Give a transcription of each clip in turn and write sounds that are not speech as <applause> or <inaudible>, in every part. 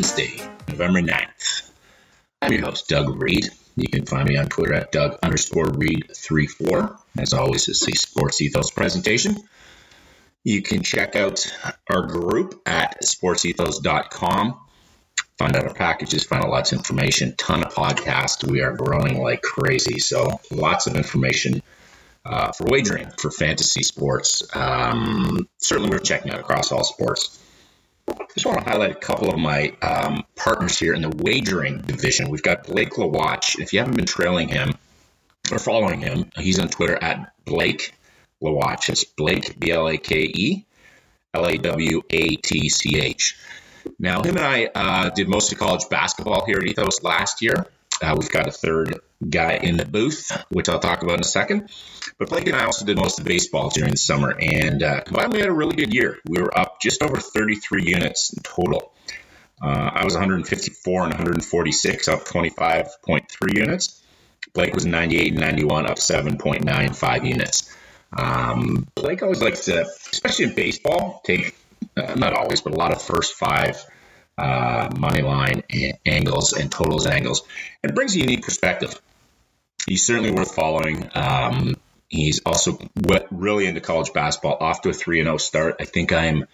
Wednesday, November 9th. I'm your host, Doug Reed. You can find me on Twitter at Doug underscore Reed34. As always, it's a Sports Ethos presentation. You can check out our group at sportsethos.com. Find out our packages, find out lots of information, ton of podcasts. We are growing like crazy. So lots of information uh, for wagering for fantasy sports. Um, certainly worth checking out across all sports. Just want to highlight a couple of my um, partners here in the wagering division. We've got Blake Lawatch. If you haven't been trailing him or following him, he's on Twitter at Blake Lawatch. It's Blake B L A K E L A W A T C H. Now, him and I uh, did most of college basketball here at Ethos last year. Uh, we've got a third guy in the booth, which I'll talk about in a second. But Blake and I also did most of baseball during the summer, and uh, combined, we had a really good year. We were up just over 33 units in total. Uh, I was 154 and 146, up 25.3 units. Blake was 98 and 91, up 7.95 units. Um, Blake always likes to, especially in baseball, take uh, not always, but a lot of first five uh, money line angles and totals angles. It brings a unique perspective. He's certainly worth following. Um, he's also really into college basketball. Off to a three and zero start. I think I'm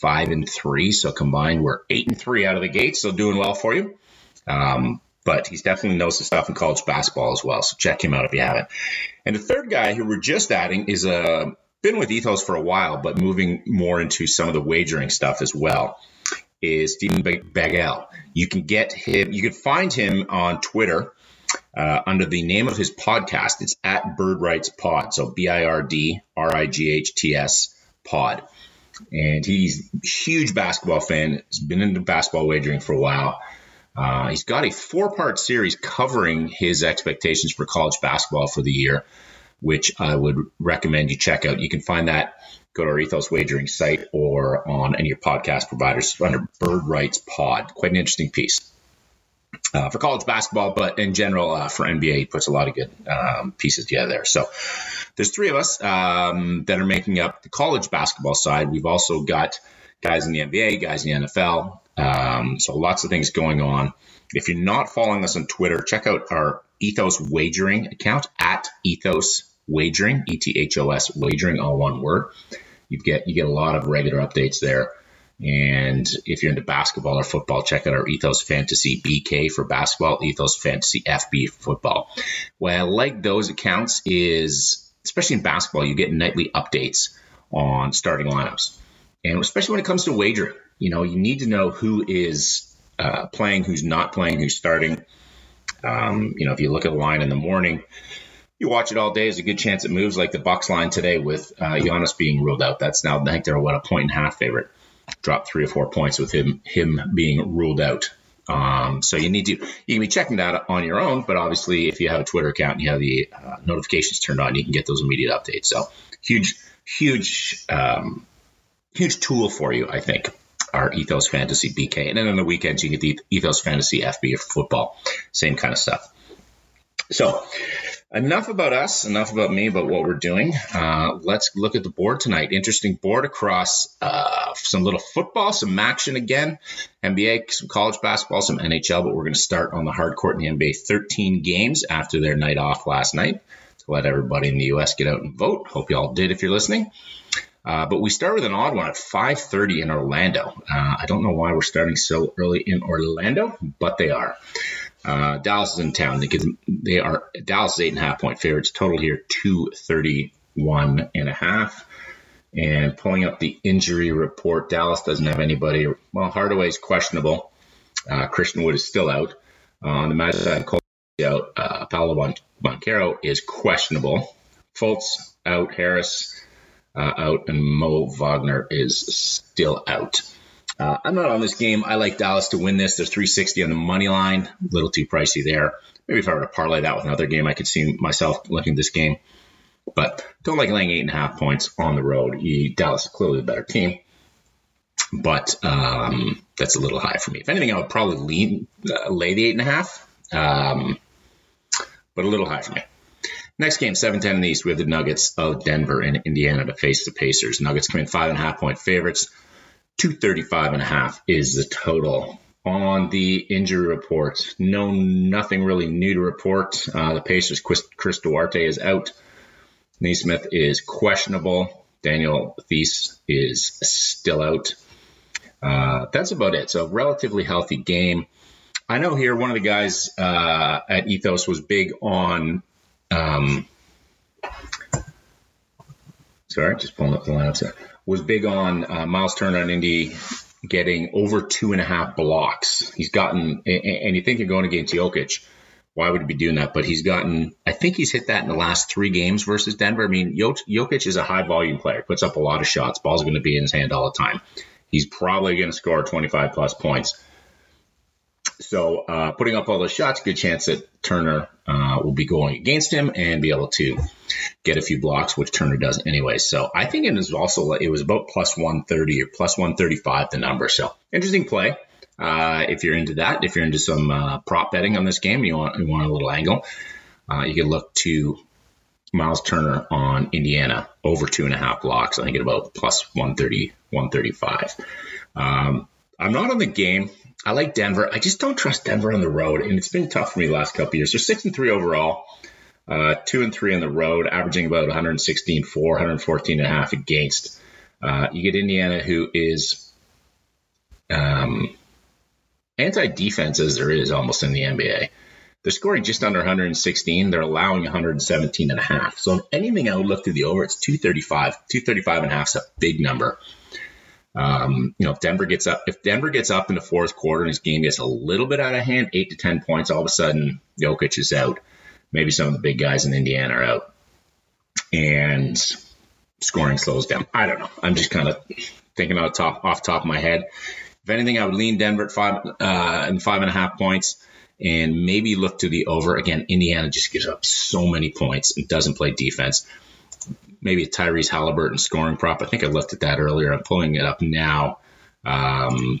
five and three, so combined we're eight and three out of the gate. So doing well for you. Um, but he's definitely knows the stuff in college basketball as well. So check him out if you haven't. And the third guy who we're just adding is a uh, been with Ethos for a while, but moving more into some of the wagering stuff as well is Stephen Bagel. You can get him, you can find him on Twitter uh, under the name of his podcast. It's at Bird Rights Pod. So B I R D R I G H T S Pod. And he's a huge basketball fan. He's been into basketball wagering for a while. Uh, he's got a four part series covering his expectations for college basketball for the year, which I would recommend you check out. You can find that go to our Ethos Wagering site or on any of your podcast providers under Bird Rights Pod. Quite an interesting piece. Uh, for college basketball, but in general uh, for NBA, he puts a lot of good um, pieces together there. So there's three of us um, that are making up the college basketball side. We've also got guys in the NBA, guys in the NFL. Um, so lots of things going on. If you're not following us on Twitter, check out our Ethos Wagering account at Ethos wagering, E T H O S wagering, all one word. You get you get a lot of regular updates there. And if you're into basketball or football, check out our Ethos Fantasy BK for basketball, Ethos Fantasy FB for football. What I like those accounts is, especially in basketball, you get nightly updates on starting lineups. And especially when it comes to wagering, you know, you need to know who is uh, playing, who's not playing, who's starting. Um, you know, if you look at the line in the morning, you watch it all day, there's a good chance it moves like the Bucks line today with uh, Giannis being ruled out. That's now I think they're what a point and a half favorite, dropped three or four points with him him being ruled out. Um, so you need to you can be checking that on your own, but obviously if you have a Twitter account and you have the uh, notifications turned on, you can get those immediate updates. So huge, huge, um, huge tool for you, I think. Our Ethos Fantasy BK, and then on the weekends you get the Ethos Fantasy FB football, same kind of stuff. So enough about us, enough about me, about what we're doing. Uh, let's look at the board tonight. Interesting board across uh, some little football, some action again, NBA, some college basketball, some NHL, but we're going to start on the hard court in the NBA 13 games after their night off last night to let everybody in the U.S. get out and vote. Hope you all did if you're listening. Uh, but we start with an odd one at 5:30 in Orlando. Uh, I don't know why we're starting so early in Orlando, but they are. Uh, Dallas is in town. They, get, they are Dallas is eight and a half point favorites. Total here two thirty one and a half. And pulling up the injury report, Dallas doesn't have anybody. Well, Hardaway's questionable. Uh, Christian Wood is still out. Uh, on the Magic side, Cole out. Uh, Paolo Bon- Banchero is questionable. Fultz out. Harris uh, out, and Mo Wagner is still out. Uh, I'm not on this game. I like Dallas to win this. There's 360 on the money line. A little too pricey there. Maybe if I were to parlay that with another game, I could see myself looking at this game. But don't like laying eight and a half points on the road. Dallas is clearly the better team. But um, that's a little high for me. If anything, I would probably lean, uh, lay the eight and a half. Um, but a little high for me. Next game, 7 10 in the East, we have the Nuggets of Denver and Indiana to face the Pacers. Nuggets come in five and a half point favorites. 235 and a half is the total. On the injury report, no, nothing really new to report. Uh, the Pacers, Chris, Chris Duarte is out. Nesmith is questionable. Daniel Theis is still out. Uh, that's about it. So, relatively healthy game. I know here one of the guys uh, at Ethos was big on. Um, sorry, just pulling up the there was big on uh, Miles Turner on Indy getting over two and a half blocks. He's gotten, and you think you're going against Jokic, why would he be doing that? But he's gotten, I think he's hit that in the last three games versus Denver. I mean, Jokic is a high volume player, puts up a lot of shots. Ball's going to be in his hand all the time. He's probably going to score 25 plus points. So uh, putting up all those shots, good chance that Turner uh, will be going against him and be able to get a few blocks, which Turner does anyway. So I think it is also it was about plus 130 or plus 135 the number. So interesting play. Uh, if you're into that, if you're into some uh, prop betting on this game, you want you want a little angle, uh, you can look to Miles Turner on Indiana over two and a half blocks. I think at about plus 130, 135. Um, I'm not on the game. I like Denver. I just don't trust Denver on the road, and it's been tough for me the last couple years. They're six and three overall, uh, two and three on the road, averaging about 116 4, 114 and a half against. Uh, you get Indiana, who is um, anti-defense as there is almost in the NBA. They're scoring just under 116. They're allowing 117 and a half. So if anything, I would look to the over. It's 235. 235 and a half is a big number. Um, you know, if Denver gets up, if Denver gets up in the fourth quarter and his game gets a little bit out of hand, eight to ten points, all of a sudden Jokic is out. Maybe some of the big guys in Indiana are out, and scoring slows down. I don't know. I'm just kind of thinking out top off top of my head. If anything, I would lean Denver at five uh, and five and a half points, and maybe look to the over. Again, Indiana just gives up so many points and doesn't play defense maybe a Tyrese Halliburton scoring prop. I think I looked at that earlier. I'm pulling it up now. Um,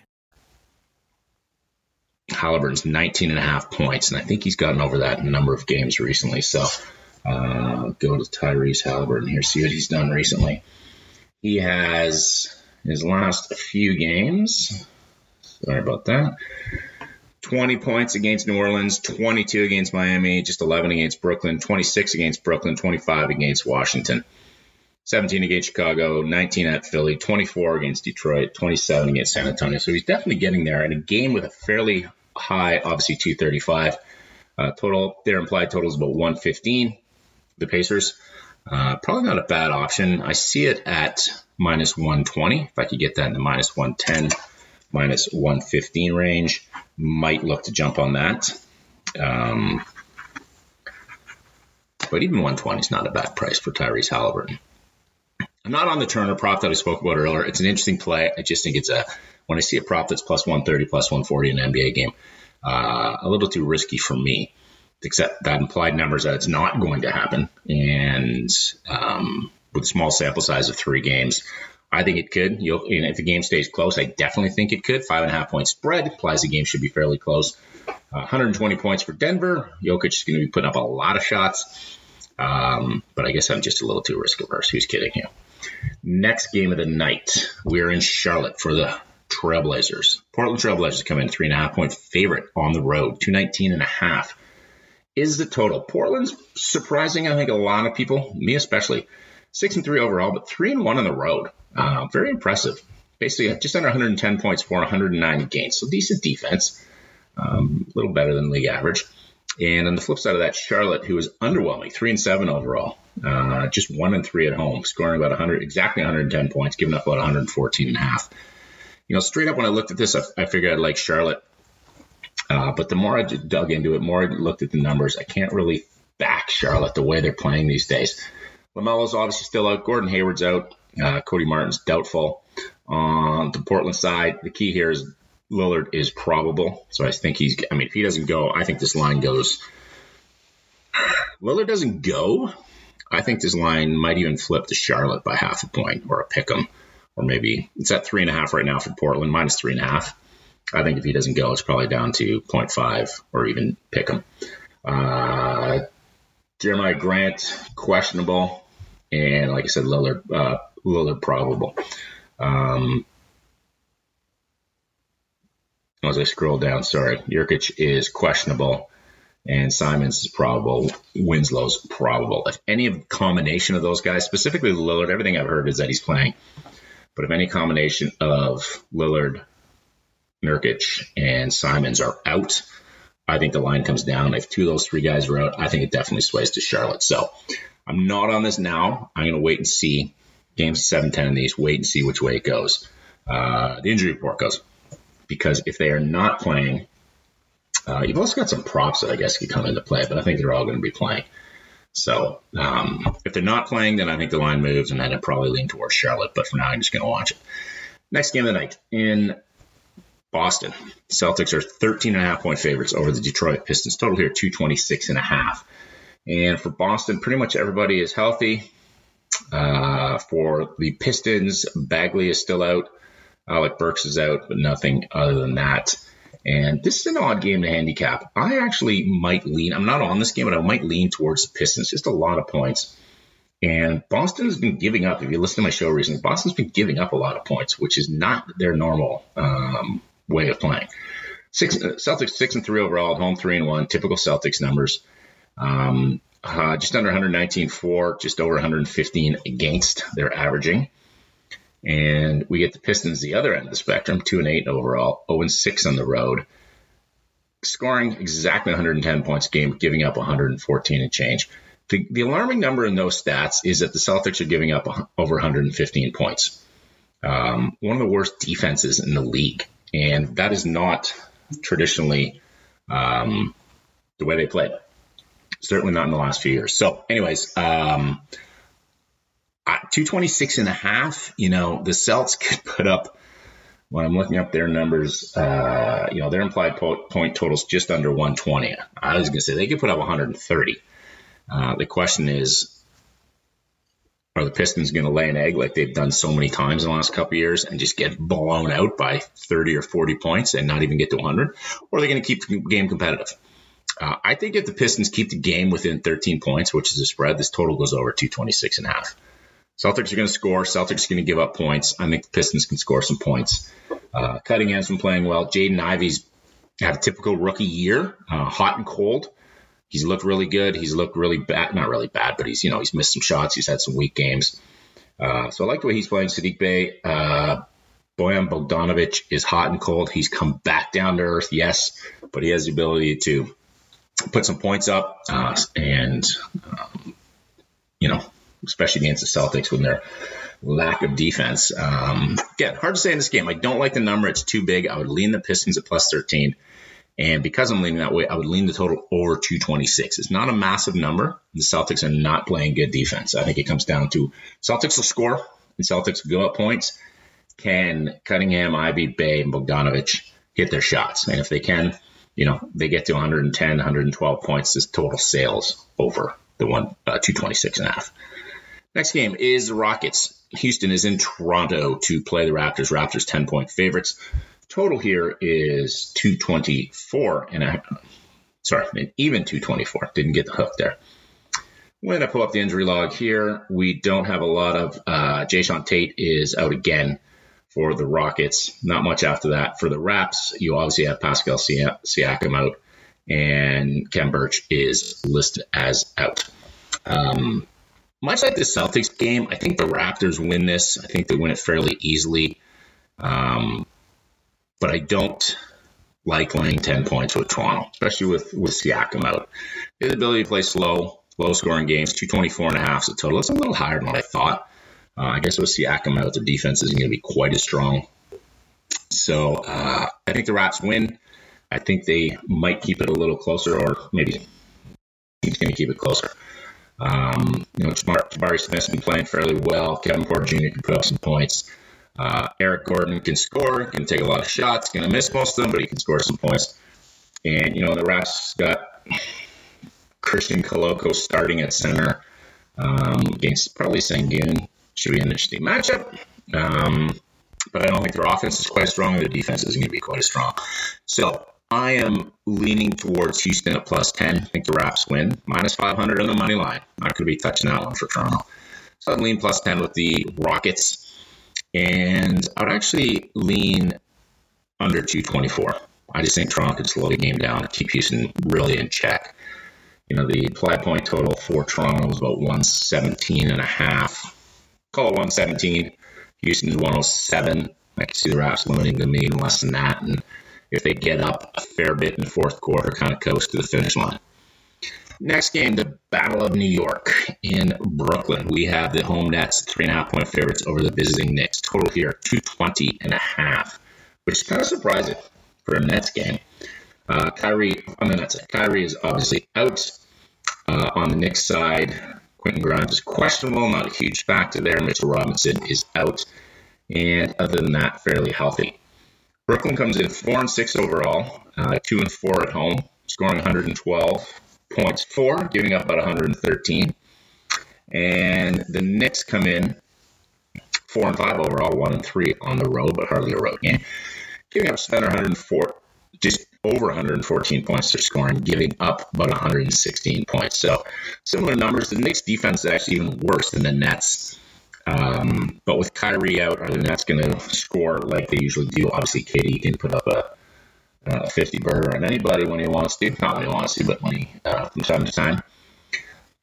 Halliburton's 19 and a half points, and I think he's gotten over that in a number of games recently. So uh, go to Tyrese Halliburton here, see what he's done recently. He has his last few games. Sorry about that. 20 points against New Orleans, 22 against Miami, just 11 against Brooklyn, 26 against Brooklyn, 25 against Washington, 17 against Chicago, 19 at Philly, 24 against Detroit, 27 against San Antonio. So he's definitely getting there in a game with a fairly high, obviously 235. Uh, total, their implied total is about 115. The Pacers, uh, probably not a bad option. I see it at minus 120. If I could get that in the minus 110 minus 115 range. Might look to jump on that. Um, but even 120 is not a bad price for Tyrese Halliburton. I'm not on the Turner prop that I spoke about earlier. It's an interesting play. I just think it's a when I see a prop that's plus 130, plus 140 in an NBA game, uh, a little too risky for me. Except that implied numbers that it's not going to happen, and um, with a small sample size of three games, I think it could. You'll, you know, if the game stays close, I definitely think it could. Five and a half point spread implies the game should be fairly close. Uh, 120 points for Denver. Jokic is going to be putting up a lot of shots. Um, but I guess I'm just a little too risk averse. Who's kidding you? Next game of the night, we're in Charlotte for the Trailblazers. Portland Trailblazers come in three and a half point favorite on the road, 219 and a half is the total. Portland's surprising, I think, a lot of people, me especially. Six and three overall, but three and one on the road. Uh, very impressive. Basically, just under 110 points for 109 gains. So decent defense. Um, a little better than league average. And on the flip side of that, Charlotte, who is underwhelming, three and seven overall, uh, just one and three at home, scoring about 100, exactly 110 points, giving up about 114 and a half. You know, straight up when I looked at this, I, I figured I'd like Charlotte. Uh, but the more I dug into it, more I looked at the numbers, I can't really back Charlotte the way they're playing these days. LaMelo's obviously still out. Gordon Hayward's out. Uh, Cody Martin's doubtful. On the Portland side, the key here is Lillard is probable. So I think he's, I mean, if he doesn't go, I think this line goes. Lillard doesn't go. I think this line might even flip to Charlotte by half a point or a pick 'em. Or maybe it's at three and a half right now for Portland, minus three and a half. I think if he doesn't go, it's probably down to 0.5 or even pick him. Uh, Jerami Grant, questionable. And like I said, Lillard, uh, Lillard probable. Um, as I scroll down, sorry, Nurkic is questionable, and Simons is probable. Winslow's probable. If any combination of those guys, specifically Lillard, everything I've heard is that he's playing. But if any combination of Lillard, Nurkic, and Simons are out, I think the line comes down. If two of those three guys are out, I think it definitely sways to Charlotte. So I'm not on this now. I'm going to wait and see games 7 10 in these, wait and see which way it goes. Uh, the injury report goes. Because if they are not playing, uh, you've also got some props that I guess could come into play, but I think they're all going to be playing. So um, if they're not playing, then I think the line moves, and then it probably lean towards Charlotte. But for now, I'm just going to watch it. Next game of the night in Boston. Celtics are 13 and a half point favorites over the Detroit Pistons. Total here 226 and a half. And for Boston, pretty much everybody is healthy. Uh, for the Pistons, Bagley is still out. Alec Burks is out, but nothing other than that. And this is an odd game to handicap. I actually might lean, I'm not on this game, but I might lean towards the Pistons. Just a lot of points. And Boston has been giving up. If you listen to my show recently, Boston's been giving up a lot of points, which is not their normal um, way of playing. Six Celtics six and three overall, at home three and one, typical Celtics numbers. Um, uh, just under 119 for, just over 115 against. They're averaging. And we get the Pistons the other end of the spectrum, two and eight overall, 0 and six on the road, scoring exactly 110 points a game, giving up 114 and change. The, the alarming number in those stats is that the Celtics are giving up over 115 points. Um, one of the worst defenses in the league, and that is not traditionally um, the way they play certainly not in the last few years. So, anyways, um, 226 and a half, you know, the Celts <laughs> could put up, when I'm looking up their numbers, uh, you know, their implied po- point totals just under 120. I was going to say they could put up 130. Uh, the question is, are the Pistons going to lay an egg like they've done so many times in the last couple years and just get blown out by 30 or 40 points and not even get to 100? Or are they going to keep the game competitive? Uh, I think if the Pistons keep the game within 13 points, which is a spread, this total goes over 226 and a half. Celtics are going to score. Celtics are going to give up points. I think the Pistons can score some points. Uh, Cunningham's been playing well. Jaden Ivey's had a typical rookie year, uh, hot and cold. He's looked really good. He's looked really bad, not really bad, but he's you know he's missed some shots. He's had some weak games. Uh, so I like the way he's playing. Saddiq Bey, uh, Bojan Bogdanovic is hot and cold. He's come back down to earth, yes, but he has the ability to put some points up, uh, and um, you know, especially against the Celtics when their lack of defense. Um, again, hard to say in this game. I don't like the number; it's too big. I would lean the Pistons at plus thirteen. And because I'm leaning that way, I would lean the total over 226. It's not a massive number. The Celtics are not playing good defense. I think it comes down to Celtics will score and Celtics will go up points. Can Cunningham, Ivey, Bey, and Bogdanovic hit their shots? And if they can, you know, they get to 110, 112 points, this total sales over the one uh, 226 and a half. Next game is the Rockets. Houston is in Toronto to play the Raptors. Raptors 10 point favorites. Total here is 224 and a sorry, even 224. Didn't get the hook there. When I pull up the injury log here, we don't have a lot of uh, Jae'Sean Tate is out again for the Rockets. Not much after that. For the Raps, you obviously have Pascal Siakam out, and Khem Birch is listed as out. Um, much like the Celtics game, I think the Raptors win this. I think they win it fairly easily. Um, but I don't like laying 10 points with Toronto, especially with, with Siakam out. His ability to play slow, low scoring games, 224 and a half is a total. It's a little higher than what I thought. Uh, I guess with Siakam out, the defense isn't going to be quite as strong. So uh, I think the Raps win. I think they might keep it a little closer, or maybe he's going to keep it closer. Um, you know, Jabari Smith's been playing fairly well. Kevin Porter Jr. can put up some points. Uh, Eric Gordon can score, can take a lot of shots, going to miss most of them, but he can score some points. And, you know, the Raps got Christian Koloko starting at center um, against probably Sengun. Should be an interesting matchup. Um, but I don't think their offense is quite strong. Their defense isn't going to be quite as strong. So I am leaning towards Houston at plus 10. I think the Raps win. Minus 500 on the money line. Not going to be touching that one for Toronto. So I'd lean plus 10 with the Rockets. And I would actually lean under 224. I just think Toronto could slow the game down and keep Houston really in check. You know, the play point total for Toronto was about 117 and a half. Call it 117. Houston's 107. I can see the Raps limiting the even less than that. And if they get up a fair bit in the fourth quarter, kind of coast to the finish line. Next game, the Battle of New York in Brooklyn. We have the home Nets, three and a half point favorites over the visiting Knicks. Total here, 220 and a half, which is kind of surprising for a Nets game. Uh, Kyrie on the Nets Kyrie is obviously out. Uh, on the Knicks side, Quentin Grimes is questionable, not a huge factor there. Mitchell Robinson is out. And other than that, fairly healthy. Brooklyn comes in four and six overall, uh, two and four at home, scoring 112 points for, giving up about 113. And the Knicks come in four and five overall, one and three on the road, but hardly a road game, giving up just 104, just over 114 points they're scoring, giving up about 116 points. So similar numbers. The Knicks defense is actually even worse than the Nets. Um, but with Kyrie out, the Nets going to score like they usually do? Obviously, KD can put up a uh, 50 burger on anybody when he wants to. Not when he wants to, but when he, uh, from time to time.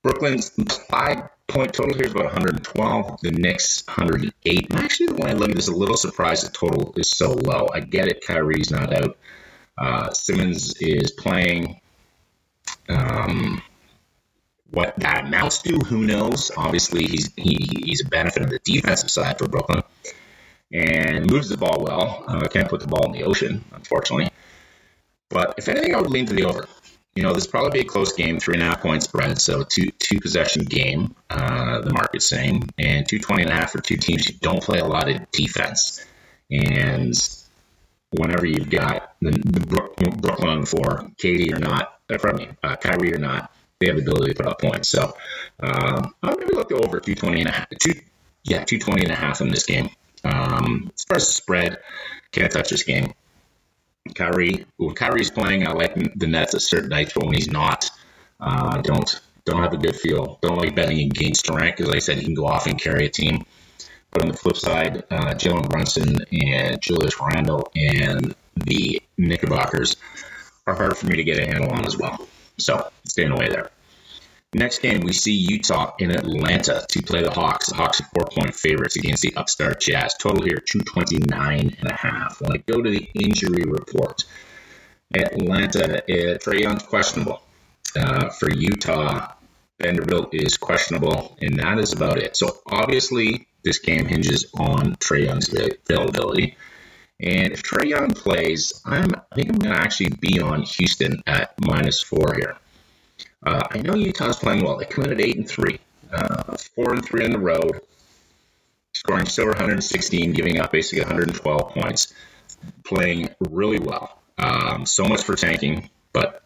Brooklyn's five point total here is about 112. The Knicks 108. actually, the when I look at this, a little surprised the total is so low. I get it. Kyrie's not out. Uh, Simmons is playing. Um, what that amounts to, who knows? Obviously, he's he, he's a benefit on the defensive side for Brooklyn and moves the ball well. Uh, can't put the ball in the ocean, unfortunately. But if anything, I would lean to the over. You know, this probably be a close game, three and a half point spread, so two two possession game. Uh, the market's saying, and two twenty and a half for two teams who don't play a lot of defense. And whenever you've got the, the Brooklyn on the floor, KD or not, uh, pardon me, uh, Kyrie or not, they have the ability to put up points. So I'll maybe look over 220 and a half. Two, yeah, 220 and a half in this game. Um, as far as spread, can't touch this game. Kyrie, when Kyrie's playing, I like the Nets at certain nights, but when he's not, uh, don't don't have a good feel. Don't like betting against Durant because, like I said, he can go off and carry a team. But on the flip side, uh, Jalen Brunson and Julius Randle and the Knickerbockers are hard for me to get a handle on as well. So staying away there. Next game, we see Utah in Atlanta to play the Hawks. The Hawks are four point favorites against the upstart Jazz. Total here, 229 and a half. When I go to the injury report, Atlanta, uh, Trae Young's questionable. Uh, for Utah, Vanderbilt is questionable, and that is about it. So obviously, this game hinges on Trae Young's availability. And if Trae Young plays, I'm, I think I'm going to actually be on Houston at minus four here. Uh, I know Utah's playing well. They come in at eight and three, uh, four and three on the road, scoring over 116, giving up basically 112 points, playing really well. Um, so much for tanking, but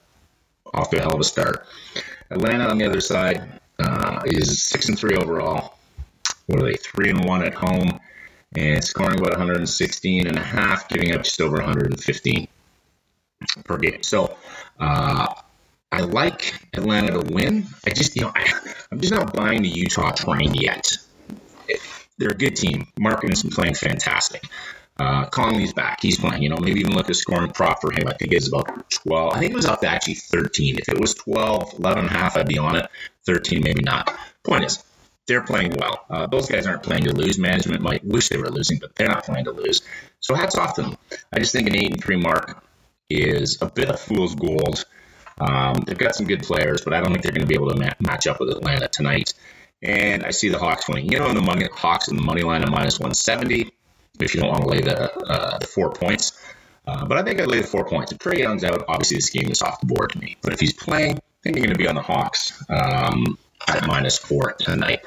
off to a hell of a start. Atlanta on the other side uh, is six and three overall. What are they? Three and one at home, and scoring about 116 and a half, giving up just over 115 per game. So. Uh, I like Atlanta to win. I just, you know, I, am just not buying the Utah train yet. They're a good team. Markkanen's been playing fantastic. Uh, Conley's back. He's playing. You know, maybe even look at scoring prop for him. I think it's about 12. I think it was up to actually 13. If it was 12, 11 and a half, I'd be on it. 13, maybe not. Point is, they're playing well. Uh, those guys aren't playing to lose. Management might wish they were losing, but they're not playing to lose. So hats off to them. I just think an 8 and 3 mark is a bit of fool's gold. Um, they've got some good players, but I don't think they're going to be able to ma- match up with Atlanta tonight. And I see the Hawks winning. You know, in the money, Hawks in the money line at minus 170 if you don't want to lay the, uh, the four points. Uh, but I think I'd lay the four points. If Trae Young's out, obviously this game is off the board to me. But if he's playing, I think you're going to be on the Hawks um, at minus four tonight.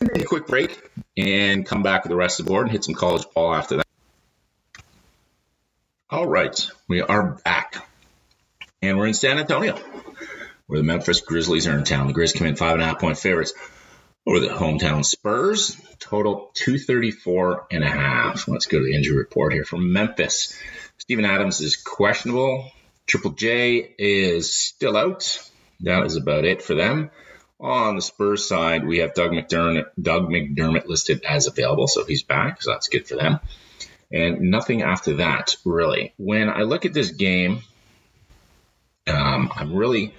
Take a quick break and come back with the rest of the board and hit some college ball after that. All right, we are back. And we're in San Antonio, where the Memphis Grizzlies are in town. The Grizz come in five and a half point favorites over the hometown Spurs. Total 234 and a half. Let's go to the injury report here from Memphis. Steven Adams is questionable. Triple J is still out. That is about it for them. On the Spurs side, we have Doug McDermott, Doug McDermott listed as available, so he's back, so that's good for them. And nothing after that, really. When I look at this game, um, I'm really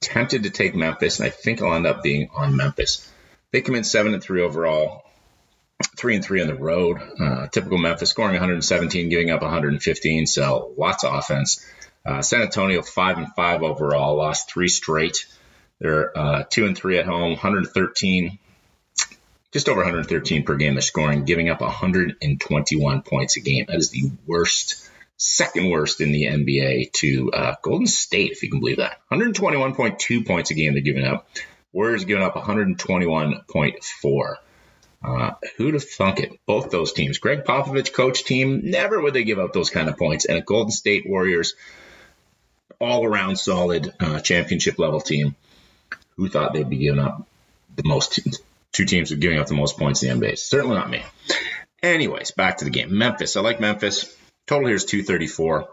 tempted to take Memphis, and I think I'll end up being on Memphis. They come in seven and three overall, three and three on the road. Uh, typical Memphis, scoring 117, giving up 115, so lots of offense. Uh, San Antonio five and five overall, lost three straight. They're uh, two and three at home, 113, just over 113 per game. They're scoring, giving up 121 points a game. That is the worst second worst in the NBA to uh, Golden State, if you can believe that. 121.2 points a game they're giving up. Warriors giving up 121.4. Uh, who'd have thunk it? Both those teams. Gregg Popovich coach team, never would they give up those kind of points. And a Golden State Warriors, all around solid uh, championship level team. Who thought they'd be giving up the most? Two teams are giving up the most points in the NBA. Certainly not me. Anyways, back to the game. Memphis. I like Memphis. Total here is 234.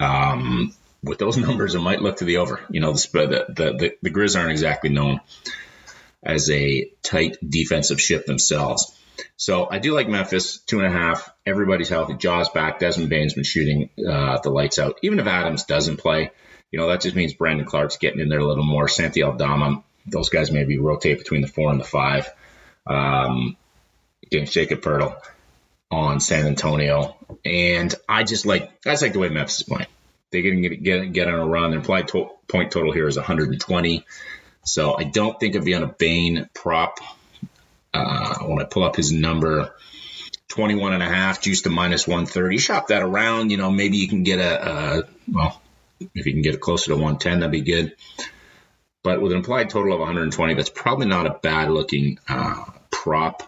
Um, with those <laughs> numbers, it might look to the over. You know, the the the, the, the Grizz aren't exactly known as a tight defensive ship themselves. So I do like Memphis, two and a half. Everybody's healthy. Ja's back. Desmond Bane's been shooting uh, the lights out. Even if Adams doesn't play, you know, that just means Brandon Clarke's getting in there a little more. Santi Aldama, those guys maybe rotate between the four and the five. Um, Jakob Poeltl on San Antonio, and I just like I just like the way Memphis is playing. They can get get, get on a run. Their implied to- point total here is 120, so I don't think I'd be on a Bane prop uh, when I pull up his number. 21 and a half, juice to minus 130. Shop that around. You know, maybe you can get a, a well, if you can get closer to 110, that'd be good. But with an implied total of 120, that's probably not a bad looking uh, prop.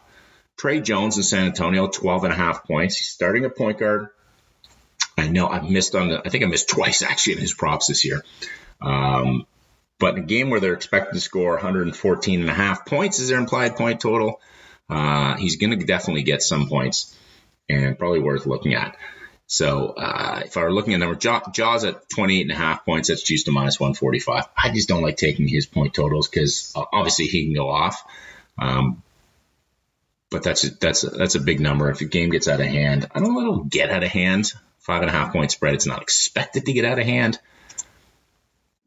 Tre Jones in San Antonio, 12 and a half points. He's starting a point guard. I know I've missed on the, I think I missed twice <laughs> actually in his props this year. Um, But in a game where they're expected to score 114 and a half points is their implied point total, uh, he's going to definitely get some points and probably worth looking at. So uh, if I were looking at number Ja's at 28 and a half points, that's juiced to minus 145. I just don't like taking his point totals because uh, obviously he can go off. Um, but that's a, that's a, that's a big number. If the game gets out of hand, I don't know it'll get out of hand. Five and a half point spread. It's not expected to get out of hand.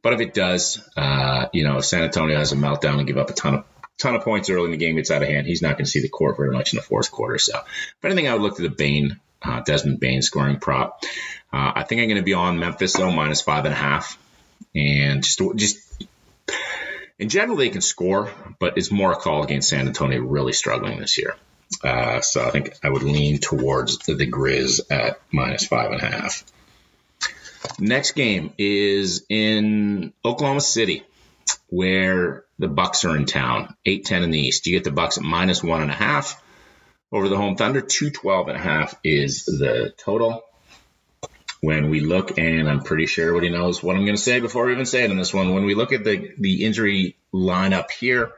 But if it does, uh, you know, if San Antonio has a meltdown and give up a ton of ton of points early in the game, gets out of hand, he's not going to see the court very much in the fourth quarter. So, if anything, I would look to the Bane, uh, Desmond Bane scoring prop. Uh, I think I'm going to be on Memphis though, minus five and a half, and just just in general they can score, but it's more a call against San Antonio really struggling this year. Uh, so I think I would lean towards the, the Grizz at minus five and a half. Next game is in Oklahoma City, where the Bucks are in town. 8-10 in the East. You get the Bucks at minus one and a half over the home Thunder. 212 and a half is the total. When we look, and I'm pretty sure everybody knows what I'm going to say before we even say it in this one. When we look at the the injury lineup here,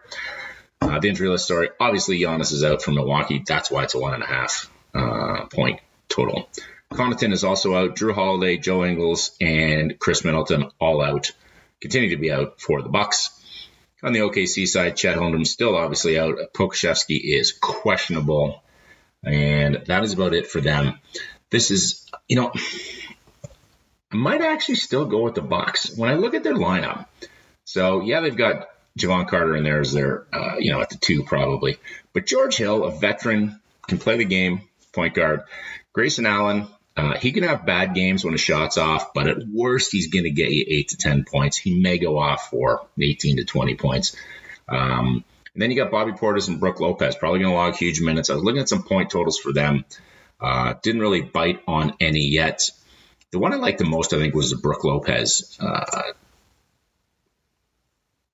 uh, the injury list story. Obviously, Giannis is out from Milwaukee. That's why it's a one and a half uh, point total. Connaughton is also out. Jrue Holiday, Joe Ingles, and Khris Middleton all out. Continue to be out for the Bucks. On the OKC side, Chet Holmgren still obviously out. Pokusevski is questionable, and that is about it for them. This is, you know, I might actually still go with the Bucks when I look at their lineup. So yeah, they've got Jevon Carter in there as their, uh, you know, at the two probably, but George Hill, a veteran, can play the game, point guard. Grayson Allen, uh, he can have bad games when a shot's off, but at worst, he's going to get you eight to 10 points. He may go off for 18 to 20 points. Um, and then you got Bobby Portis and Brook Lopez, probably going to log huge minutes. I was looking at some point totals for them. Uh, didn't really bite on any yet. The one I liked the most, I think, was the Brook Lopez. Uh,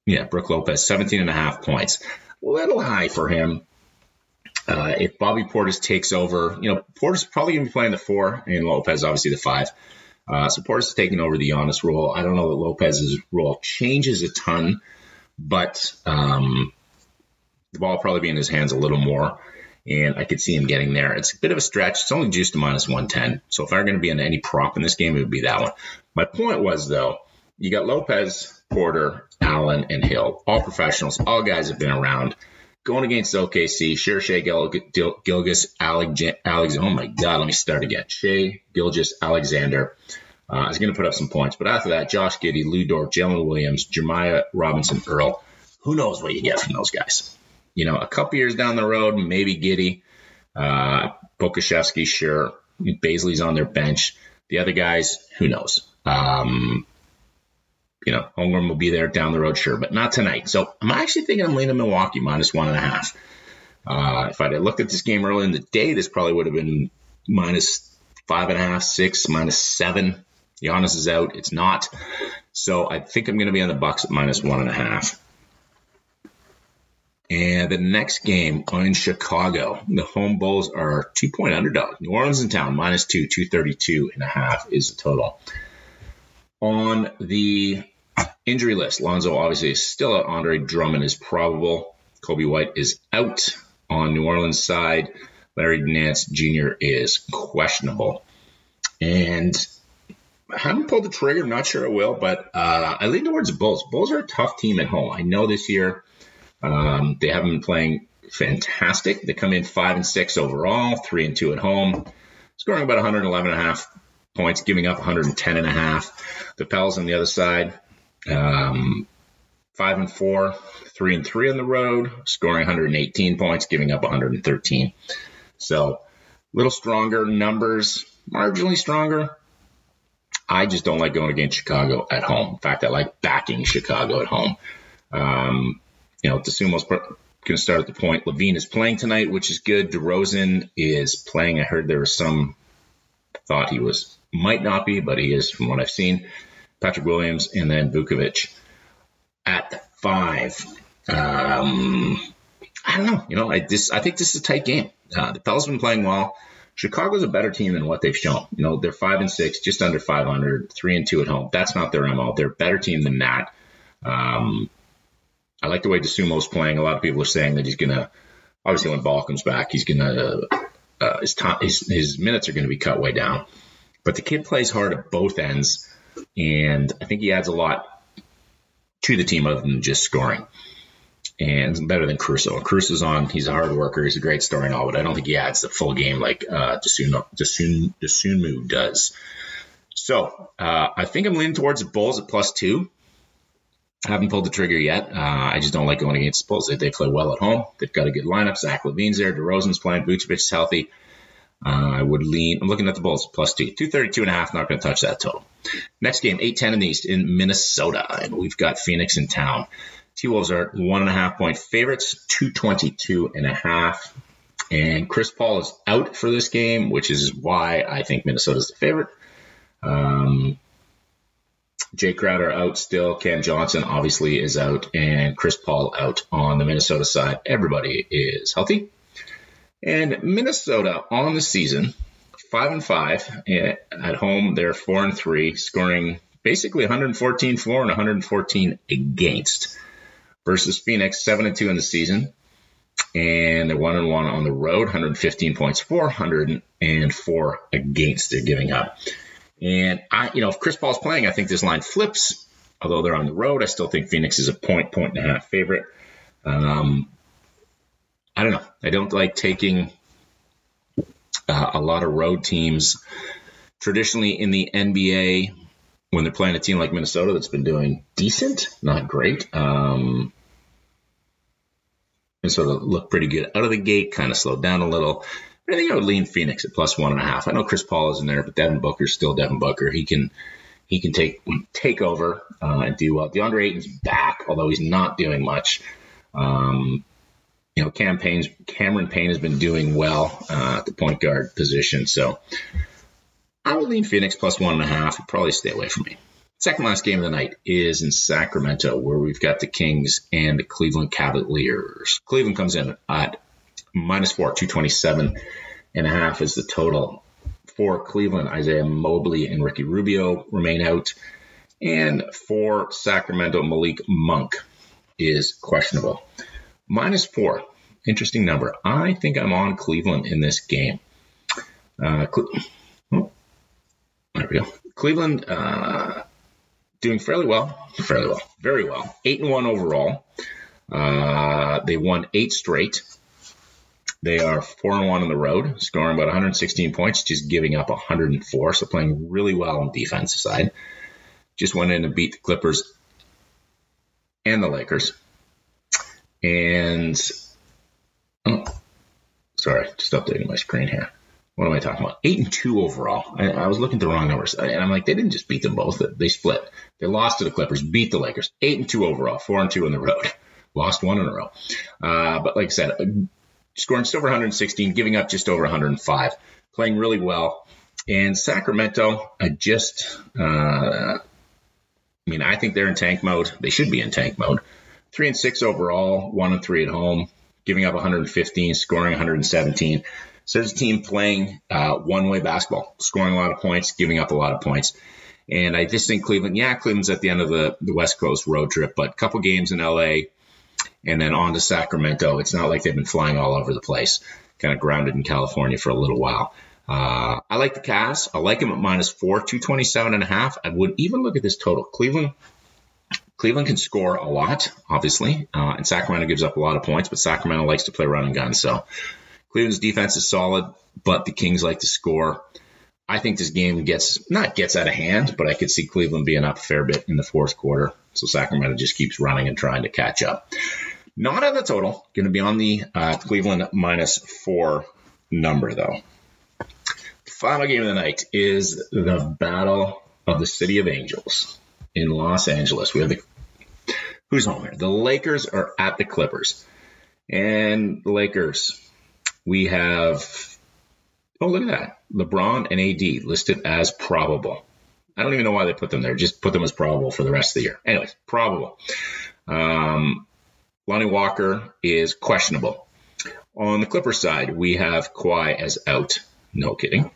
yeah, Brook Lopez, 17 and a half points. A little high for him. Uh, if Bobby Portis takes over, you know, Portis is probably going to be playing the four, and Lopez obviously the five. Uh, so Portis is taking over the Giannis role. I don't know that Lopez's role changes a ton, but um, the ball probably be in his hands a little more, and I could see him getting there. It's a bit of a stretch. It's only juiced to minus 110. So if I'm going to be on any prop in this game, it would be that one. My point was, though, you got Lopez, Porter, Allen, and Hill, all professionals, all guys have been around going against OKC, sure, Shai Gil- Gil- Gilgeous, Alex, oh my God, let me start again. Shai Gilgeous Alexander uh, is going to put up some points. But after that, Josh Giddey, Lu Dort, Jalen Williams, Jeremiah Robinson Earl, who knows what you get from those guys? You know, a couple years down the road, maybe Giddey, uh, Pokusevski, sure. Bazley's on their bench. The other guys, who knows? Um, you know, Holmgren will be there down the road, sure, but not tonight. So I'm actually thinking I'm leaning Milwaukee minus one and a half. Uh, if I'd looked at this game early in the day, this probably would have been minus five and a half, six, minus seven. Giannis is out. It's not. So I think I'm going to be on the Bucks at minus one and a half. And the next game in Chicago, the home Bulls are two point underdog. New Orleans in town, minus two, 232 and a half is the total. On the Injury list. Lonzo obviously is still out. Andre Drummond is probable. Coby White is out on New Orleans side. Larry Nance Jr. is questionable. And I haven't pulled the trigger. I'm not sure I will, but uh, I lean towards Bulls. Bulls are a tough team at home. I know this year um, they haven't been playing fantastic. They come in five and six overall, three and two at home, scoring about 111 and a half points, giving up 110 and a half. The Pels on the other side, um, five and four, three and three on the road, scoring 118 points, giving up 113. So a little stronger numbers, marginally stronger. I just don't like going against Chicago at home. In fact, I like backing Chicago at home. Um, you know, Dosunmu's going to start at the point. LaVine is playing tonight, which is good. DeRozan is playing. I heard there was some thought he was might not be, but he is from what I've seen. Patrick Williams, and then Vucevic at five. Um, I don't know. You know, I this I think this is a tight game. Uh, the Pels have been playing well. Chicago's a better team than what they've shown. You know, they're five and six, just under 500, three and two at home. That's not their MO. They're a better team than that. Um, I like the way Dosunmu's playing. A lot of people are saying that he's going to, obviously, when Ball comes back, he's going to, uh, his, time, his, his minutes are going to be cut way down. But the kid plays hard at both ends, and I think he adds a lot to the team other than just scoring. And better than Caruso. Caruso's on. He's a hard worker. He's a great story and all, but I don't think he adds the full game like uh, Dosunmu, Dosunmu does. So uh, I think I'm leaning towards the Bulls at plus two. I haven't pulled the trigger yet. Uh, I just don't like going against the Bulls. They, they play well at home. They've got a good lineup. Zach LaVine's there. DeRozan's playing. Vucevic's healthy. Uh, I would lean. I'm looking at the Bulls plus two, two thirty two and a half. Not going to touch that total. Next game, eight ten in the East in Minnesota, and we've got Phoenix in town. T Wolves are one and a half point favorites, two twenty two and a half. And Chris Paul is out for this game, which is why I think Minnesota's the favorite. Um, Jae Crowder out still. Cam Johnson obviously is out, and Chris Paul out on the Minnesota side. Everybody is healthy. And Minnesota on the season, five and five at home. They're four and three, scoring basically 114 for and 114 against. Versus Phoenix, seven and two in the season, and they're one and one on the road, 115 points, 404 against. They're giving up. And I, you know, if Chris Paul's playing, I think this line flips. Although they're on the road, I still think Phoenix is a point, point and a half favorite. Um, I don't know. I don't like taking uh, a lot of road teams. Traditionally in the NBA, when they're playing a team like Minnesota that's been doing decent, not great, um, Minnesota looked pretty good out of the gate, kind of slowed down a little. But I think I would lean Phoenix at plus one and a half. I know Chris Paul is in there, but Devin Booker's still Devin Booker. He can he can take take over uh, and do well. DeAndre Ayton's back, although he's not doing much. Um, you know, Cam Payne's, Cameron Payne has been doing well uh, at the point guard position, so I would lean Phoenix plus one and a half. Probably stay away from me. Second last game of the night is in Sacramento, where we've got the Kings and the Cleveland Cavaliers. Cleveland comes in at minus four, 227 and a half is the total. For Cleveland, Isaiah Mobley and Ricky Rubio remain out. And for Sacramento, Malik Monk is questionable. Minus four, interesting number. I think I'm on Cleveland in this game. Uh, Cle- oh, there we go. Cleveland uh, doing fairly well, fairly well, very well. Eight and one overall. Uh, they won eight straight. They are four and one on the road, scoring about 116 points, just giving up 104. So playing really well on the defensive side. Just went in and beat the Clippers and the Lakers. And oh, sorry, just updating my screen here. What am I talking about? Eight and two overall. I, I was looking at the wrong numbers, and I'm like, they didn't just beat them both; they split. They lost to the Clippers, beat the Lakers. Eight and two overall, four and two on the road. <laughs> Lost one in a row. Uh, but like I said, scoring just over 116, giving up just over 105, playing really well. And Sacramento, I just, uh, I mean, I think they're in tank mode. They should be in tank mode. Three and six overall, one and three at home, giving up 115, scoring 117. So there's a team playing uh, one-way basketball, scoring a lot of points, giving up a lot of points. And I just think Cleveland, yeah, Cleveland's at the end of the, the West Coast road trip, but a couple games in LA, and then on to Sacramento. It's not like they've been flying all over the place, kind of grounded in California for a little while. Uh, I like the Cavs. I like them at minus four, 227 and a half. I would even look at this total. Cleveland, Cleveland can score a lot, obviously, uh, and Sacramento gives up a lot of points, but Sacramento likes to play run and gun. So Cleveland's defense is solid, but the Kings like to score. I think this game gets not gets out of hand, but I could see Cleveland being up a fair bit in the fourth quarter. So Sacramento just keeps running and trying to catch up. Not on the total. Going to be on the uh, Cleveland minus four number, though. Final game of the night is the Battle of the City of Angels in Los Angeles. We have the who's home here? The Lakers are at the Clippers, and the Lakers. We have oh look at that LeBron and AD listed as probable. I don't even know why they put them there. Just put them as probable for the rest of the year. Anyways, probable. Um, Lonnie Walker is questionable. On the Clippers side, we have Kawhi as out. No kidding.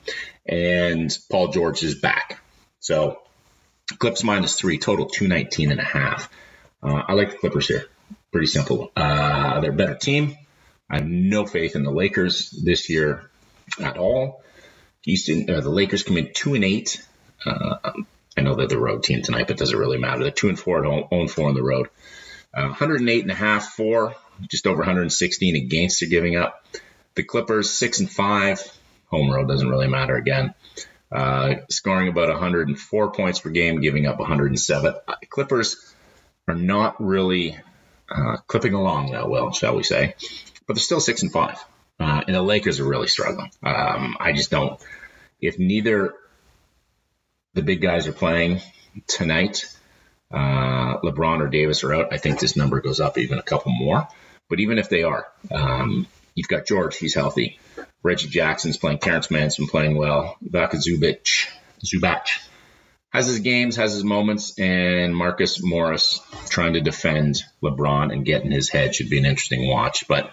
And Paul George is back. So Clips minus three, total 219 and a half. Uh, I like the Clippers here. Pretty simple. Uh, they're a better team. I have no faith in the Lakers this year at all. Houston, uh, the Lakers come in two and eight. Uh, I know they're the road team tonight, but does it really matter? They're two and four at home, own four on the road. Uh, 108 and a half for, just over 116 against they're giving up. The Clippers six and five, home road doesn't really matter again. Uh, scoring about 104 points per game, giving up 107. Uh, Clippers are not really uh, clipping along that well, shall we say? But they're still six and five, uh, and the Lakers are really struggling. Um, I just don't. If neither the big guys are playing tonight, uh, LeBron or Davis are out, I think this number goes up even a couple more. But even if they are, um, you've got George, he's healthy. Reggie Jackson's playing. Terance Mann's been playing well. Ibaka Zubic, Zubac has his games, has his moments, and Marcus Morris trying to defend LeBron and get in his head should be an interesting watch. But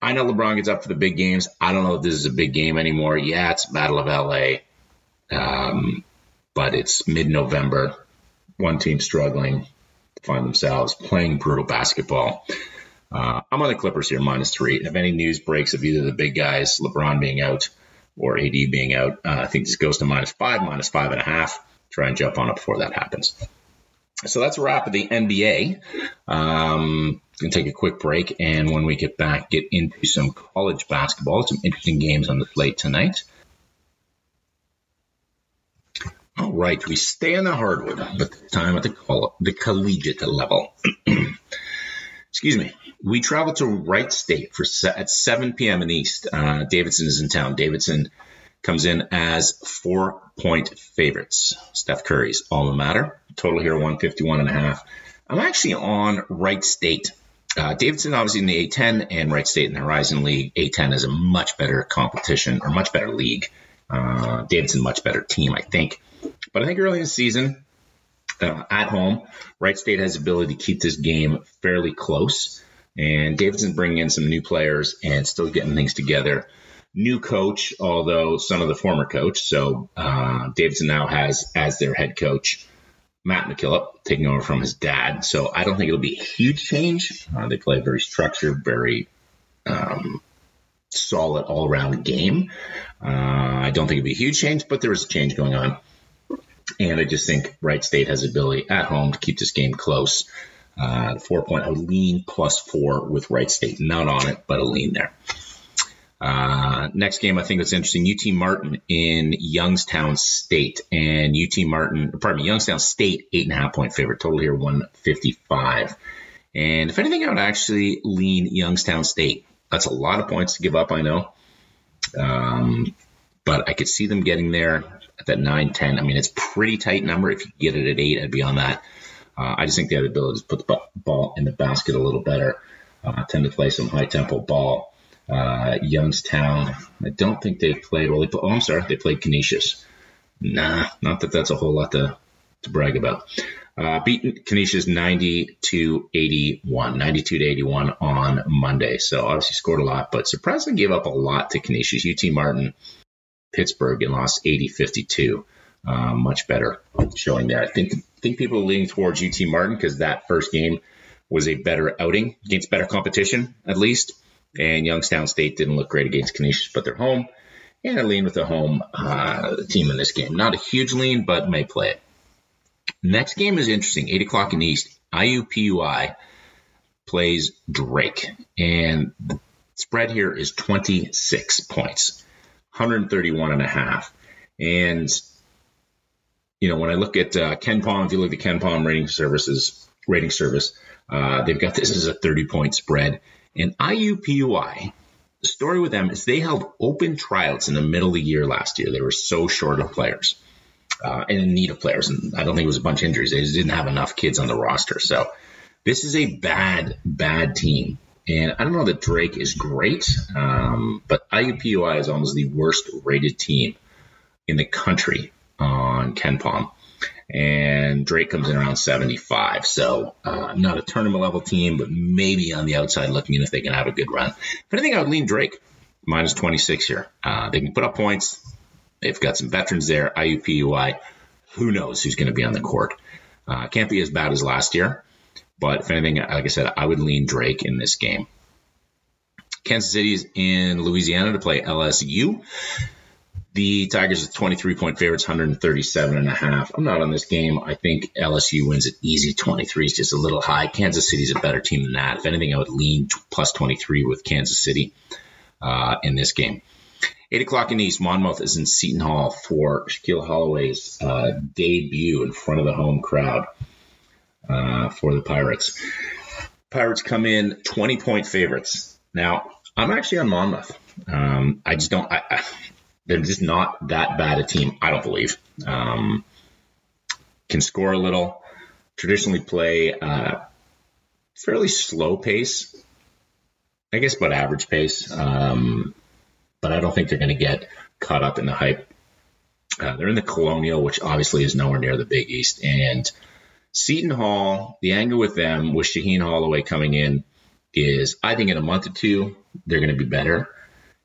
I know LeBron gets up for the big games. I don't know if this is a big game anymore. Yeah, it's Battle of LA. Um, but it's mid November. One team struggling to find themselves playing brutal basketball. Uh, I'm on the Clippers here, minus three. And If any news breaks of either the big guys, LeBron being out or AD being out, uh, I think this goes to minus five, minus five and a half. Try and jump on it before that happens. So that's a wrap of the NBA. Um, gonna take a quick break, and when we get back, get into some college basketball. Some interesting games on the slate tonight. All right, we stay on the hardwood, but this time at the, coll- the collegiate level. <clears throat> Excuse me. We travel to Wright State for se- at 7 p.m. in the East. Uh, Davidson is in town. Davidson comes in as four point favorites. Steph Curry's alma mater. Total here 151 and a half. I'm actually on Wright State. Uh, Davidson obviously in the A10 and Wright State in the Horizon League. A10 is a much better competition or much better league. Uh, Davidson much better team, I think. But I think early in the season, uh, at home, Wright State has the ability to keep this game fairly close. And Davidson's bringing in some new players and still getting things together. New coach, although son of the former coach. So uh, Davidson now has as their head coach Matt McKillop taking over from his dad. So I don't think it'll be a huge change. Uh, they play a very structured, very um, solid all around game. Uh, I don't think it'll be a huge change, but there is a change going on. And I just think Wright State has ability at home to keep this game close. Uh, four point, a lean plus four with Wright State. Not on it, but a lean there. Uh, next game, I think it's interesting. UT Martin in Youngstown State, and UT Martin, pardon me, Youngstown State, eight and a half point favorite. Total here, 155. And if anything, I would actually lean Youngstown State. That's a lot of points to give up, I know. Um, but I could see them getting there at that 9 10. I mean, it's pretty tight number. If you get it at 8, I'd be on that. Uh, I just think they have the ability to put the ball in the basket a little better, uh, tend to play some high tempo ball. Uh, Youngstown, I don't think they've played. Well, they, oh, I'm sorry, they played Canisius. Nah, not that that's a whole lot to, to brag about. Uh, beaten Canisius 90 to 81, 92 to 81 on Monday. So obviously scored a lot, but surprisingly gave up a lot to Canisius. UT Martin Pittsburgh and lost 80-52. Uh, much better showing there. I think think people are leaning towards UT Martin because that first game was a better outing against better competition, at least. And Youngstown State didn't look great against Canisius, but they're home. And I lean with the home uh, team in this game. Not a huge lean, but may play it. Next game is interesting. 8 o'clock in the East. IUPUI plays Drake. And the spread here is 26 points. 131 and a half. And, you know, when I look at uh, KenPom, if you look at the KenPom rating services, rating service, uh, they've got this as a 30 point spread. And IUPUI, the story with them is they held open tryouts in the middle of the year last year. They were so short of players uh, and in need of players. And I don't think it was a bunch of injuries. They just didn't have enough kids on the roster. So this is a bad, bad team. And I don't know that Drake is great, um, but IUPUI is almost the worst rated team in the country on KenPom. And Drake comes in around 75. So, uh, not a tournament level team, but maybe on the outside looking in if they can have a good run. If anything, I would lean Drake minus 26 here. Uh, they can put up points. They've got some veterans there. IUPUI, who knows who's going to be on the court. Uh, can't be as bad as last year, but if anything, like I said, I would lean Drake in this game. Kansas City's in Louisiana to play LSU. The Tigers are 23 point favorites, 137 and a half. I'm not on this game. I think LSU wins it easy. 23 is just a little high. Kansas City's a better team than that. If anything, I would lean plus 23 with Kansas City uh, in this game. 8 o'clock in the East, Monmouth is in Seton Hall for Shaquille Holloway's uh, debut in front of the home crowd uh, for the Pirates. Pirates come in 20 point favorites. Now, I'm actually on Monmouth. Um, I just don't. I, I, they're just not that bad a team, I don't believe. Um, can score a little, traditionally play uh, fairly slow pace, I guess about average pace. Um, but I don't think they're going to get caught up in the hype. Uh, they're in the Colonial, which obviously is nowhere near the Big East. And Seton Hall, the angle with them, with Shaheen Holloway coming in, is I think in a month or two, they're going to be better.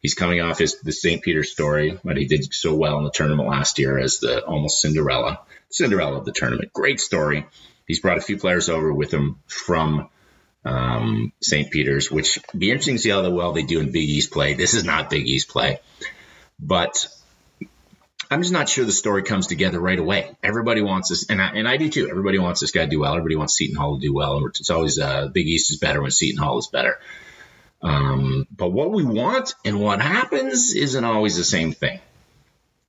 He's coming off his the St. Peter story, but he did so well in the tournament last year as the almost Cinderella, Cinderella of the tournament. Great story. He's brought a few players over with him from um, St. Peter's, which be interesting to see how well they do in Big East play. This is not Big East play, but I'm just not sure the story comes together right away. Everybody wants this, and I, and I do too. Everybody wants this guy to do well. Everybody wants Seton Hall to do well. It's always uh, Big East is better when Seton Hall is better. Um, but what we want and what happens isn't always the same thing.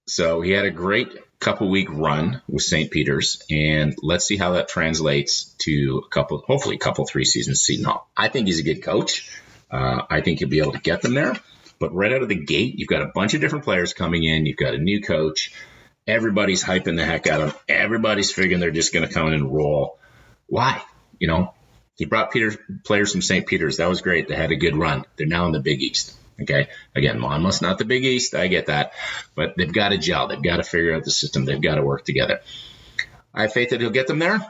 So he had a great couple week run with St. Peter's, and let's see how that translates to a couple, hopefully a couple three seasons Seton Hall. I think he's a good coach. Uh, I think he'll be able to get them there. But right out of the gate, you've got a bunch of different players coming in. You've got a new coach. Everybody's hyping the heck out of them. Everybody's figuring they're just going to come in and roll. Why? You know, he brought Peter players from St. Peter's. That was great. They had a good run. They're now in the Big East. Okay. Again, Monmouth's not the Big East. I get that. But they've got to gel. They've got to figure out the system. They've got to work together. I have faith that he'll get them there,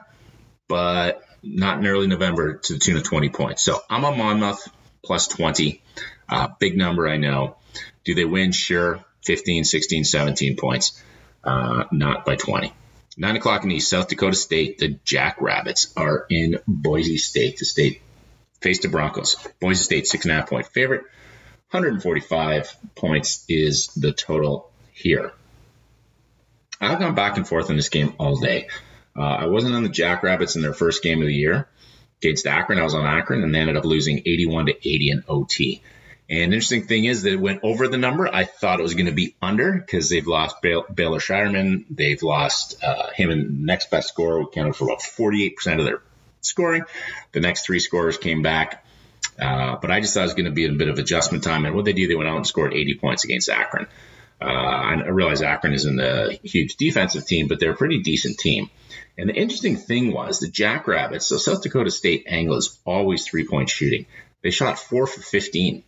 but not in early November to the tune of 20 points. So I'm on Monmouth plus 20. Uh, big number, I know. Do they win? Sure. 15, 16, 17 points. Uh, not by 20. Nine o'clock in the East, South Dakota State. The Jackrabbits are in Boise State. The state face the Broncos. Boise State six and a half point favorite. 145 points is the total here. I've gone back and forth in this game all day. Uh, I wasn't on the Jackrabbits in their first game of the year against Akron. I was on Akron and they ended up losing 81 to 80 in OT. And interesting thing is that it went over the number. I thought it was going to be under because they've lost Baylor Scheierman. They've lost uh, him and next best scorer accounted for about 48% of their scoring. The next three scorers came back. Uh, but I just thought it was going to be a bit of adjustment time. And what they do, they went out and scored 80 points against Akron. Uh, I realize Akron isn't a huge defensive team, but they're a pretty decent team. And the interesting thing was the Jackrabbits, so South Dakota State angle is always three point shooting. They shot four for 15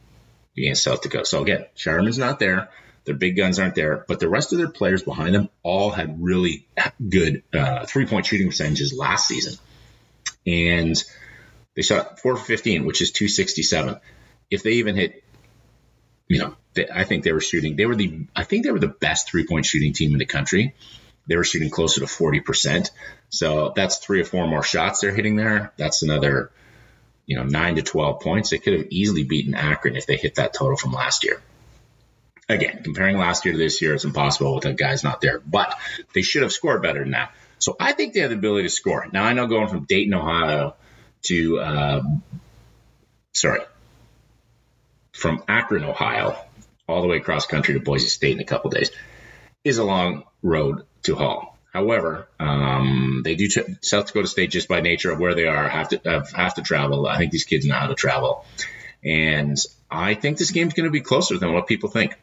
against South Dakota. So again, Scheierman's not there. Their big guns aren't there, but the rest of their players behind them all had really good uh, three point shooting percentages last season. And they shot four for 15, which is 267. If they even hit, you know, they, I think they were shooting, they were the, I think they were the best three point shooting team in the country. They were shooting closer to 40%. So that's three or four more shots they're hitting there. That's another you know, nine to 12 points. They could have easily beaten Akron if they hit that total from last year. Again, comparing last year to this year, it's impossible with the guys not there, but they should have scored better than that. So I think they have the ability to score. Now I know going from Dayton, Ohio to, uh, sorry, from Akron, Ohio, all the way across country to Boise State in a couple days is a long road to haul. However, um, they do tra- South Dakota State just by nature of where they are have to have, have to travel. I think these kids know how to travel, and I think this game's going to be closer than what people think.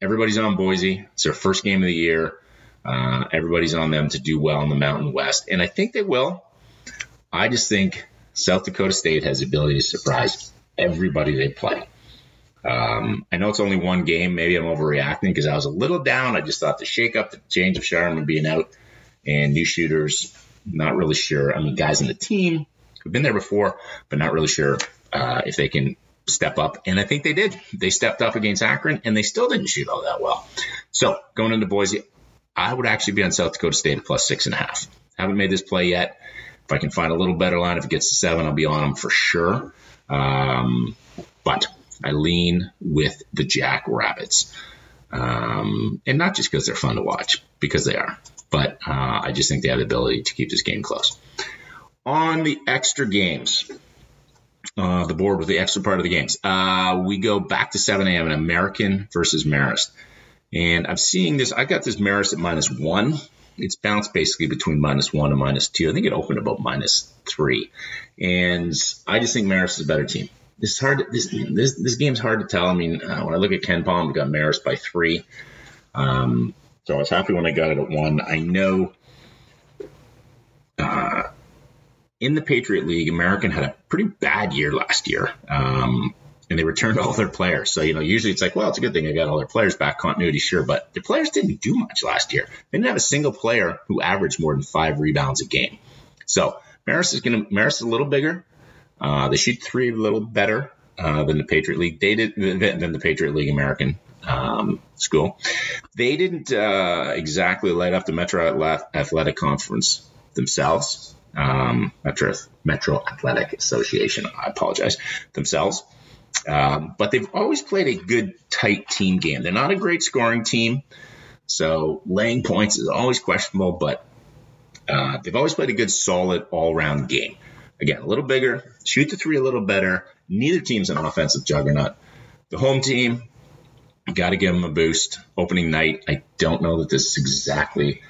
Everybody's on Boise. It's their first game of the year. Uh, everybody's on them to do well in the Mountain West, and I think they will. I just think South Dakota State has the ability to surprise everybody they play. Um, I know it's only one game. Maybe I'm overreacting because I was a little down. I just thought the shake up, the change of Scheierman being out, and new shooters, not really sure. I mean, guys in the team who've been there before, but not really sure uh, if they can step up. And I think they did. They stepped up against Akron, and they still didn't shoot all that well. So going into Boise, I would actually be on South Dakota State at plus six and a half. Haven't made this play yet. If I can find a little better line, if it gets to seven, I'll be on them for sure. Um, but I lean with the Jack Rabbits. Um, and not just because they're fun to watch, because they are, but uh, I just think they have the ability to keep this game close. On the extra games, uh, the board with the extra part of the games, uh, we go back to 7 a.m. in American versus Marist. And I'm seeing this, I got this Marist at minus one. It's bounced basically between minus one and minus two. I think it opened about minus three. And I just think Marist is a better team this is hard. This this this game's hard to tell. I mean, uh, when I look at KenPom, we got Maris by three. Um, so I was happy when I got it at one. I know uh, in the Patriot League, American had a pretty bad year last year. Um, and they returned <laughs> all their players. So, you know, usually it's like, well, it's a good thing I got all their players back, continuity, sure, but their players didn't do much last year. They didn't have a single player who averaged more than five rebounds a game. So, Maris is going to, Maris is a little bigger. Uh, they shoot three a little better uh, than the Patriot League. They did than the Patriot League American um, school. They didn't uh, exactly light up the Metro Athletic Conference themselves. Um, Metro Metro Athletic Association. I apologize themselves. Um, but they've always played a good, tight team game. They're not a great scoring team, so laying points is always questionable. But uh, they've always played a good, solid, all-round game. Again, a little bigger, shoot the three a little better. Neither team's an offensive juggernaut. The home team, got to give them a boost. Opening night, I don't know that this is exactly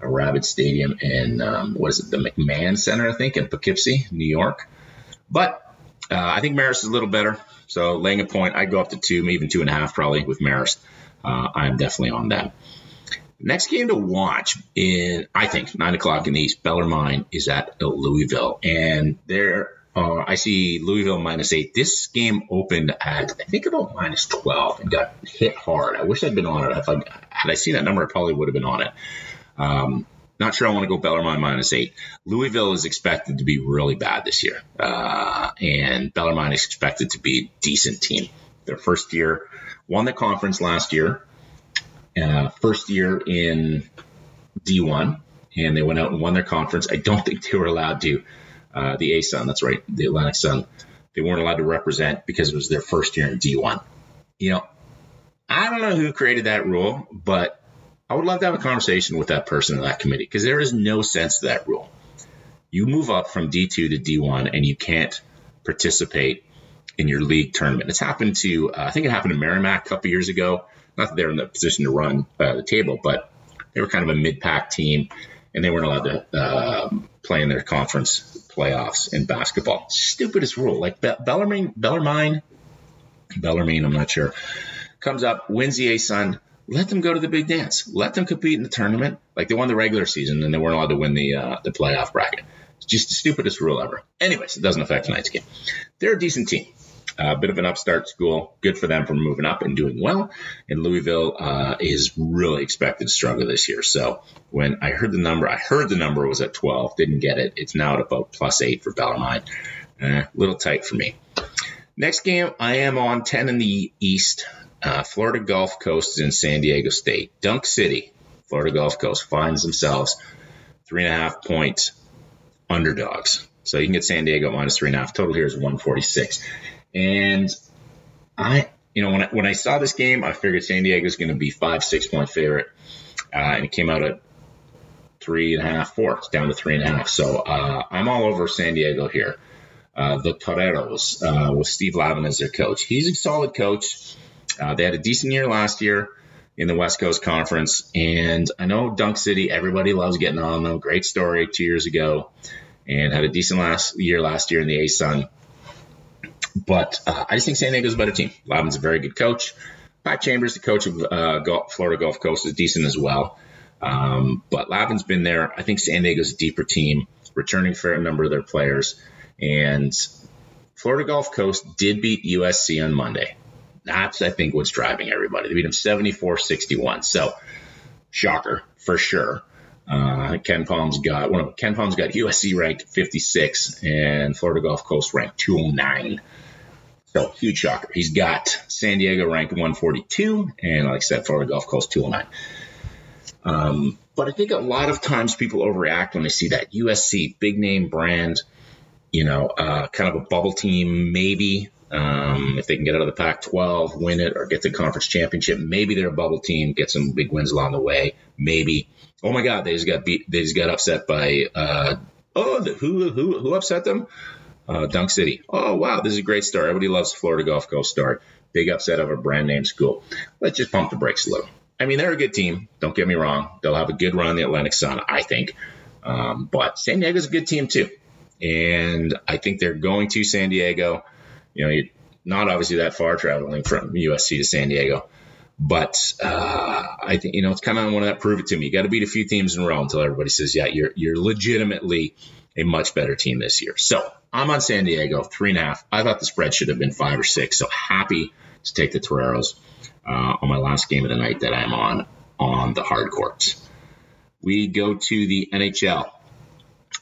a Rabbit Stadium in, um, what is it, the McMahon Center, I think, in Poughkeepsie, New York. But uh, I think Marist is a little better. So laying a point, I'd go up to two, maybe even two and a half probably with Marist. Uh, I'm definitely on that. Next game to watch in, I think, nine o'clock in the East, Bellarmine is at Louisville, and there uh, I see Louisville minus eight. This game opened at I think about minus twelve and got hit hard. I wish I'd been on it. If I had I seen that number, I probably would have been on it. Um, not sure I want to go Bellarmine minus eight. Louisville is expected to be really bad this year, uh, and Bellarmine is expected to be a decent team. Their first year, won the conference last year uh, first year in D1, and they went out and won their conference. I don't <laughs> think they were allowed to. Uh, the ASUN, that's right, the Atlantic Sun, they weren't allowed to represent because it was their first year in D1. You know, I don't know who created that rule, but I would love to have a conversation with that person in that committee because there is no sense to that rule. You move up from D2 to D1 and you can't participate in your league tournament. It's happened to, uh, I think it happened to Merrimack a couple years ago not that they're in the position to run uh, the table, but they were kind of a mid-pack team, and they weren't allowed to uh, play in their conference playoffs in basketball. Stupidest rule. Like Be- Bellarmine, Bellarmine, Bellarmine, I'm not sure, comes up, wins the A Sun. Let them go to the big dance. Let them compete in the tournament. Like they won the regular season, and they weren't allowed to win the uh, the playoff bracket. It's just the stupidest rule ever. Anyways, it doesn't affect tonight's game. They're a decent team a bit of an upstart school. Good for them for moving up and doing well. And Louisville uh, is really expected to struggle this year. So when I heard the number, I heard the number was at 12, didn't get it. It's now at about plus eight for Bellarmine. A eh, little tight for me. Next game, I am on 10 in the East. Uh, Florida Gulf Coast is in San Diego State. Dunk City, Florida Gulf Coast, finds themselves three and a half point underdogs. So you can get San Diego minus three and a half. Total here is 146. And I, you know, when I, when I saw this game, I figured San Diego is going to be five, six point favorite. Uh, and it came out at three and a half, four. Down to three and a half. So uh, I'm all over San Diego here. Uh, the Toreros uh, with Steve Lavin as their coach. He's a solid coach. Uh, they had a decent year last year in the West Coast Conference. And I know Dunk City, everybody loves getting on them. Great story two years ago and had a decent last year last year in the ASUN. But uh, I just think San Diego's a better team. Lavin's a very good coach. Pat Chambers, the coach of uh, Gulf, Florida Gulf Coast, is decent as well. Um, but Lavin's been there. I think San Diego's a deeper team, returning fair number of their players. And Florida Gulf Coast did beat USC on Monday. That's, I think, what's driving everybody. They beat them 74 61. So, shocker for sure. Uh, KenPom's got one of KenPom's got USC ranked 56 and Florida Gulf Coast ranked 209. So huge shocker. He's got San Diego ranked 142, and like I said, Florida Gulf Coast 209. Um, But I think a lot of times people overreact when they see that USC big name brand, you know, uh, kind of a bubble team, maybe um, if they can get out of the Pac 12, win it, or get the conference championship, maybe they're a bubble team, get some big wins along the way. Maybe. Oh my God, they just got beat. They just got upset by. Uh, oh, the, who who who upset them? Uh, Dunk City. Oh wow, this is a great start. Everybody loves Florida Gulf Coast start. Big upset of a brand name school. Let's just pump the brakes a little. I mean, they're a good team. Don't get me wrong. They'll have a good run in the Atlantic Sun, I think. Um, but San Diego's a good team too, and I think they're going to San Diego you know, not obviously that far traveling from USC to San Diego. But uh, I think you know it's kind of one of that prove it to me. You got to beat a few teams in a row until everybody says, yeah, you're you're legitimately a much better team this year. So I'm on San Diego, three and a half. I thought the spread should have been five or six. So happy to take the Toreros uh, on my last game of the night that I'm on on the hard courts. We go to the NHL.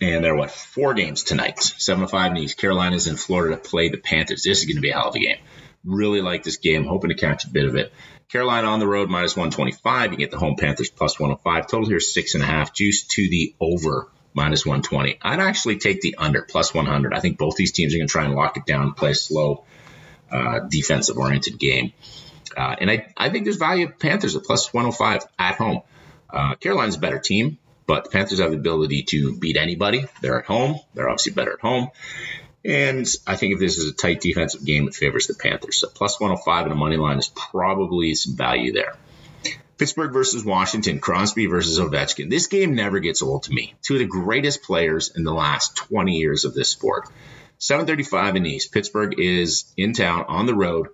And there are what four games tonight. Seven to five in East. Carolina's in Florida to play the Panthers. This is going to be a hell of a game. Really like this game. Hoping to catch a bit of it. Carolina on the road minus 125. You get the home Panthers plus 105. Total here six and a half. Juice to the over minus 120. I'd actually take the under plus 100. I think both these teams are going to try and lock it down, play a slow, uh, defensive oriented game. Uh, and I, I think there's value of Panthers at plus 105 at home. Uh, Carolina's a better team. But the Panthers have the ability to beat anybody. They're at home. They're obviously better at home. And I think if this is a tight defensive game, it favors the Panthers. So plus 105 in a money line is probably some value there. Pittsburgh versus Washington, Crosby versus Ovechkin. This game never gets old to me. Two of the greatest players in the last 20 years of this sport. 735 in East. Pittsburgh is in town on the road,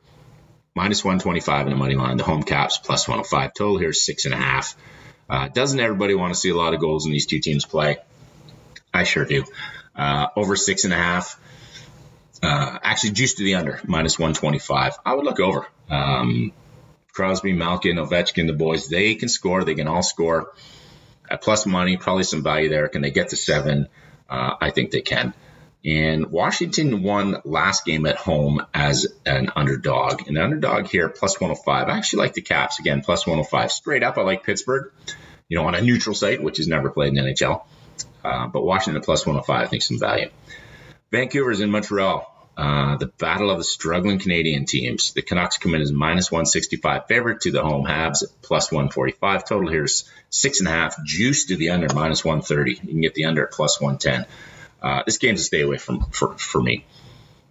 minus 125 in the money line. The home caps plus 105. Total here is six and a half. Uh, doesn't everybody want to see a lot of goals in these two teams play? I sure do. Uh, over six and a half. Uh, actually, juice to the under, minus 125. I would look over. Um, Crosby, Malkin, Ovechkin, the boys, they can score. They can all score. At plus money, probably some value there. Can they get to seven? Uh, I think they can. And Washington won last game at home as an underdog. An underdog here, plus 105. I actually like the Caps again, plus 105. Straight up, I like Pittsburgh, you know, on a neutral site, which is never played in NHL. Uh, but Washington plus 105, I think some value. Vancouver's in Montreal. Uh, the battle of the struggling Canadian teams. The Canucks come in as minus 165 favorite to the home Habs at plus 145. Total here's six and a half. Juice to the under minus 130. You can get the under at plus 110. Uh, this game's a stay away from for, for me.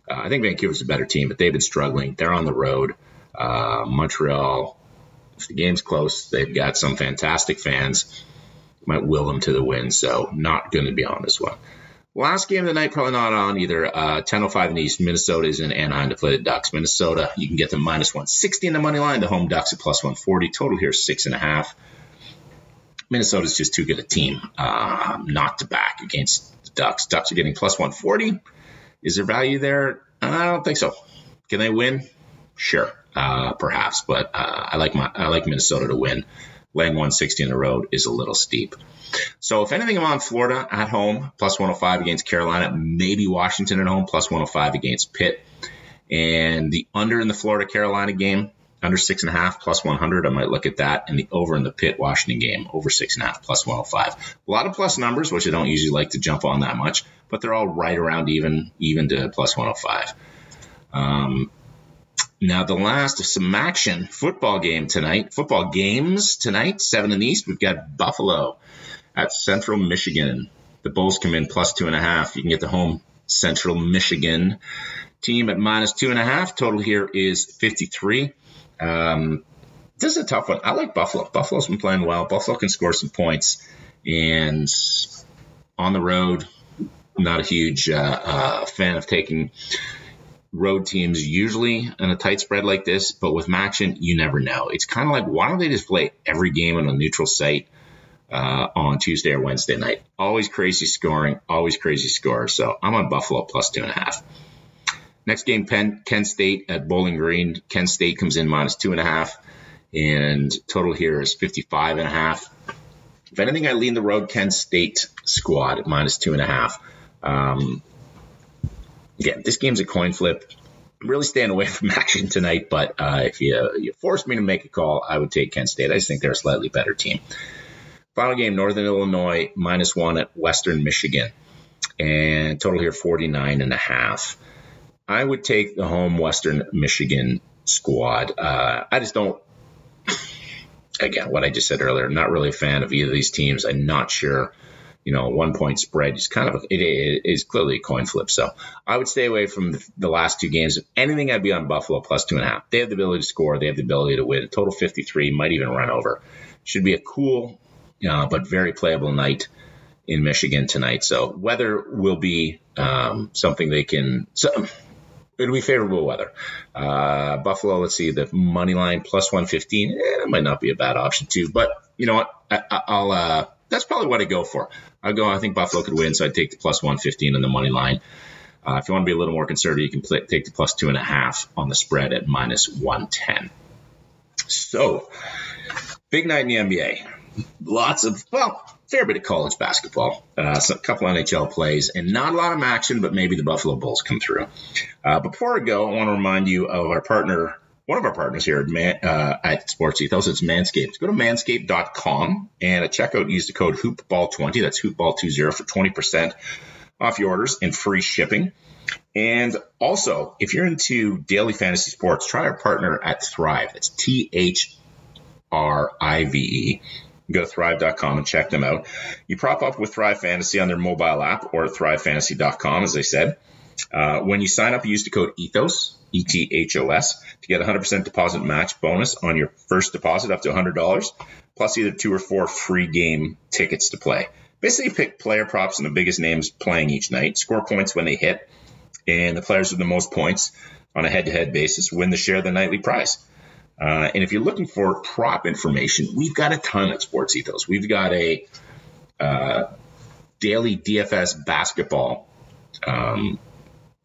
Uh, I think Vancouver's a better team, but they've been struggling. They're on the road. Uh, Montreal, if the game's close, they've got some fantastic fans. Might will them to the win, so not going to be on this one. Last game of the night, probably not on either. Uh, 10.05 in the East. Minnesota is in Anaheim to play the Ducks. Minnesota, you can get them minus 160 in the money line. The home Ducks at plus 140. Total here six and a half. Minnesota's just too good a team uh, not to back against the Ducks. Ducks are getting plus 140. Is there value there? I don't think so. Can they win? Sure, uh, perhaps, but uh, I like my I like Minnesota to win. Laying 160 in the road is a little steep. So if anything, I'm on Florida at home plus 105 against Carolina, maybe Washington at home plus 105 against Pitt, and the under in the Florida Carolina game under six and a half plus 100. I might look at that. And the over in the Pitt Washington game, over six and a half plus 105. A lot of plus numbers, which I don't usually like to jump on that much, but they're all right around even, even to plus 105. Um, now, the last of some action football game tonight, football games tonight, seven in the East. We've got Buffalo at Central Michigan. The Bulls come in plus two and a half. You can get the home Central Michigan team at minus two and a half. Total here is 53. Um, this is a tough one. I like Buffalo. Buffalo's been playing well. Buffalo can score some points, and on the road, not a huge uh, uh, fan of taking road teams usually in a tight spread like this, but with MACtion, you never know. It's kind of like why don't they just play every game on a neutral site uh, on Tuesday or Wednesday night? Always crazy scoring, always crazy score. So I'm on Buffalo plus two and a half. Next game, Penn, Kent State at Bowling Green. Kent State comes in minus two and a half, and total here is 55 and a half. If anything, I lean the road Kent State squad at minus two and a half. Um, again, this game's a coin flip. I'm really staying away <laughs> from action tonight, but uh, if you, you me to make a call, I would take Kent State. I just think they're a slightly better team. Final game, Northern Illinois minus one at Western Michigan. And total here 49 and a half. I would take the home Western Michigan squad. Uh, I just don't. Again, what I just said earlier, I'm not really a fan of either of these teams. I'm not sure. You know, one point spread is kind of a, it, it is clearly a coin flip. So I would stay away from the, the, last two games. If anything, I'd be on Buffalo plus two and a half. They have the ability to score. They have the ability to win. Total 53 might even run over. Should be a cool, uh, but very playable night in Michigan tonight. So weather will be um, something they can. So, it'll be favorable weather. Uh, Buffalo, let's see, the money line plus 115. Eh, might not be a bad option too. But you know what? I, will uh, that's probably what I go for. I go. I think Buffalo could win, so I'd take the plus 115 on the money line. Uh, if you want to be a little more conservative, you can take the plus two and a half on the spread at minus 110. So, big night in the NBA. Lots of well, fair bit of college basketball, uh, a couple NHL plays, and not a lot of action, but maybe the Buffalo Bulls come through. Uh, before I go, I want to remind you of our partner, one of our partners here at, Man, uh, at Sports Ethos. It's Manscaped. Go to manscaped.com and at checkout, use the code HoopBall20. That's HoopBall20 for 20% off your orders and free shipping. And also, if you're into daily fantasy sports, try our partner at Thrive. That's T H R I V E go to thrive.com and check them out. You prop up with Thrive Fantasy on their mobile app or thrivefantasy.com, as I said. Uh, when you sign up, use the code ETHOS, E T H O S, to get 100% deposit match bonus on your first deposit up to $100, plus either two or four free game tickets to play. Basically, pick player props and the biggest names playing each night, score points when they hit, and the players with the most points on a head to head basis win the share of the nightly prize. Uh, and if you're looking for prop information, we've got a ton at Sports Ethos. We've got a uh, daily DFS basketball um,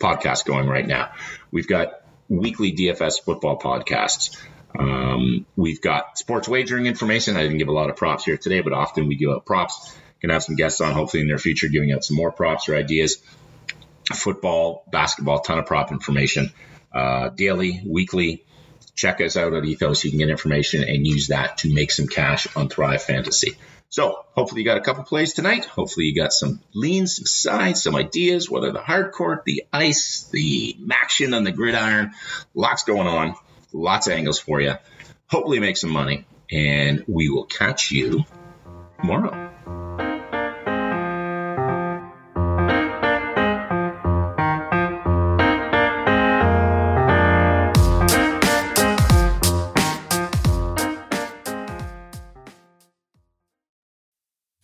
podcast going right now. We've got weekly DFS football podcasts. Um, we've got sports wagering information. I didn't give a lot of props here today, but often we give out props. Can have some guests on, hopefully in their future, giving out some more props or ideas. Football, basketball, ton of prop information. Uh, daily, weekly, check us out at Ethos. You can get information and use that to make some cash on Thrive Fantasy. So hopefully you got a couple plays tonight. Hopefully you got some leans, some sides, some ideas, whether the hard court, the ice, the action on the gridiron. Lots going on. Lots of angles for you. Hopefully make some money. And we will catch you tomorrow.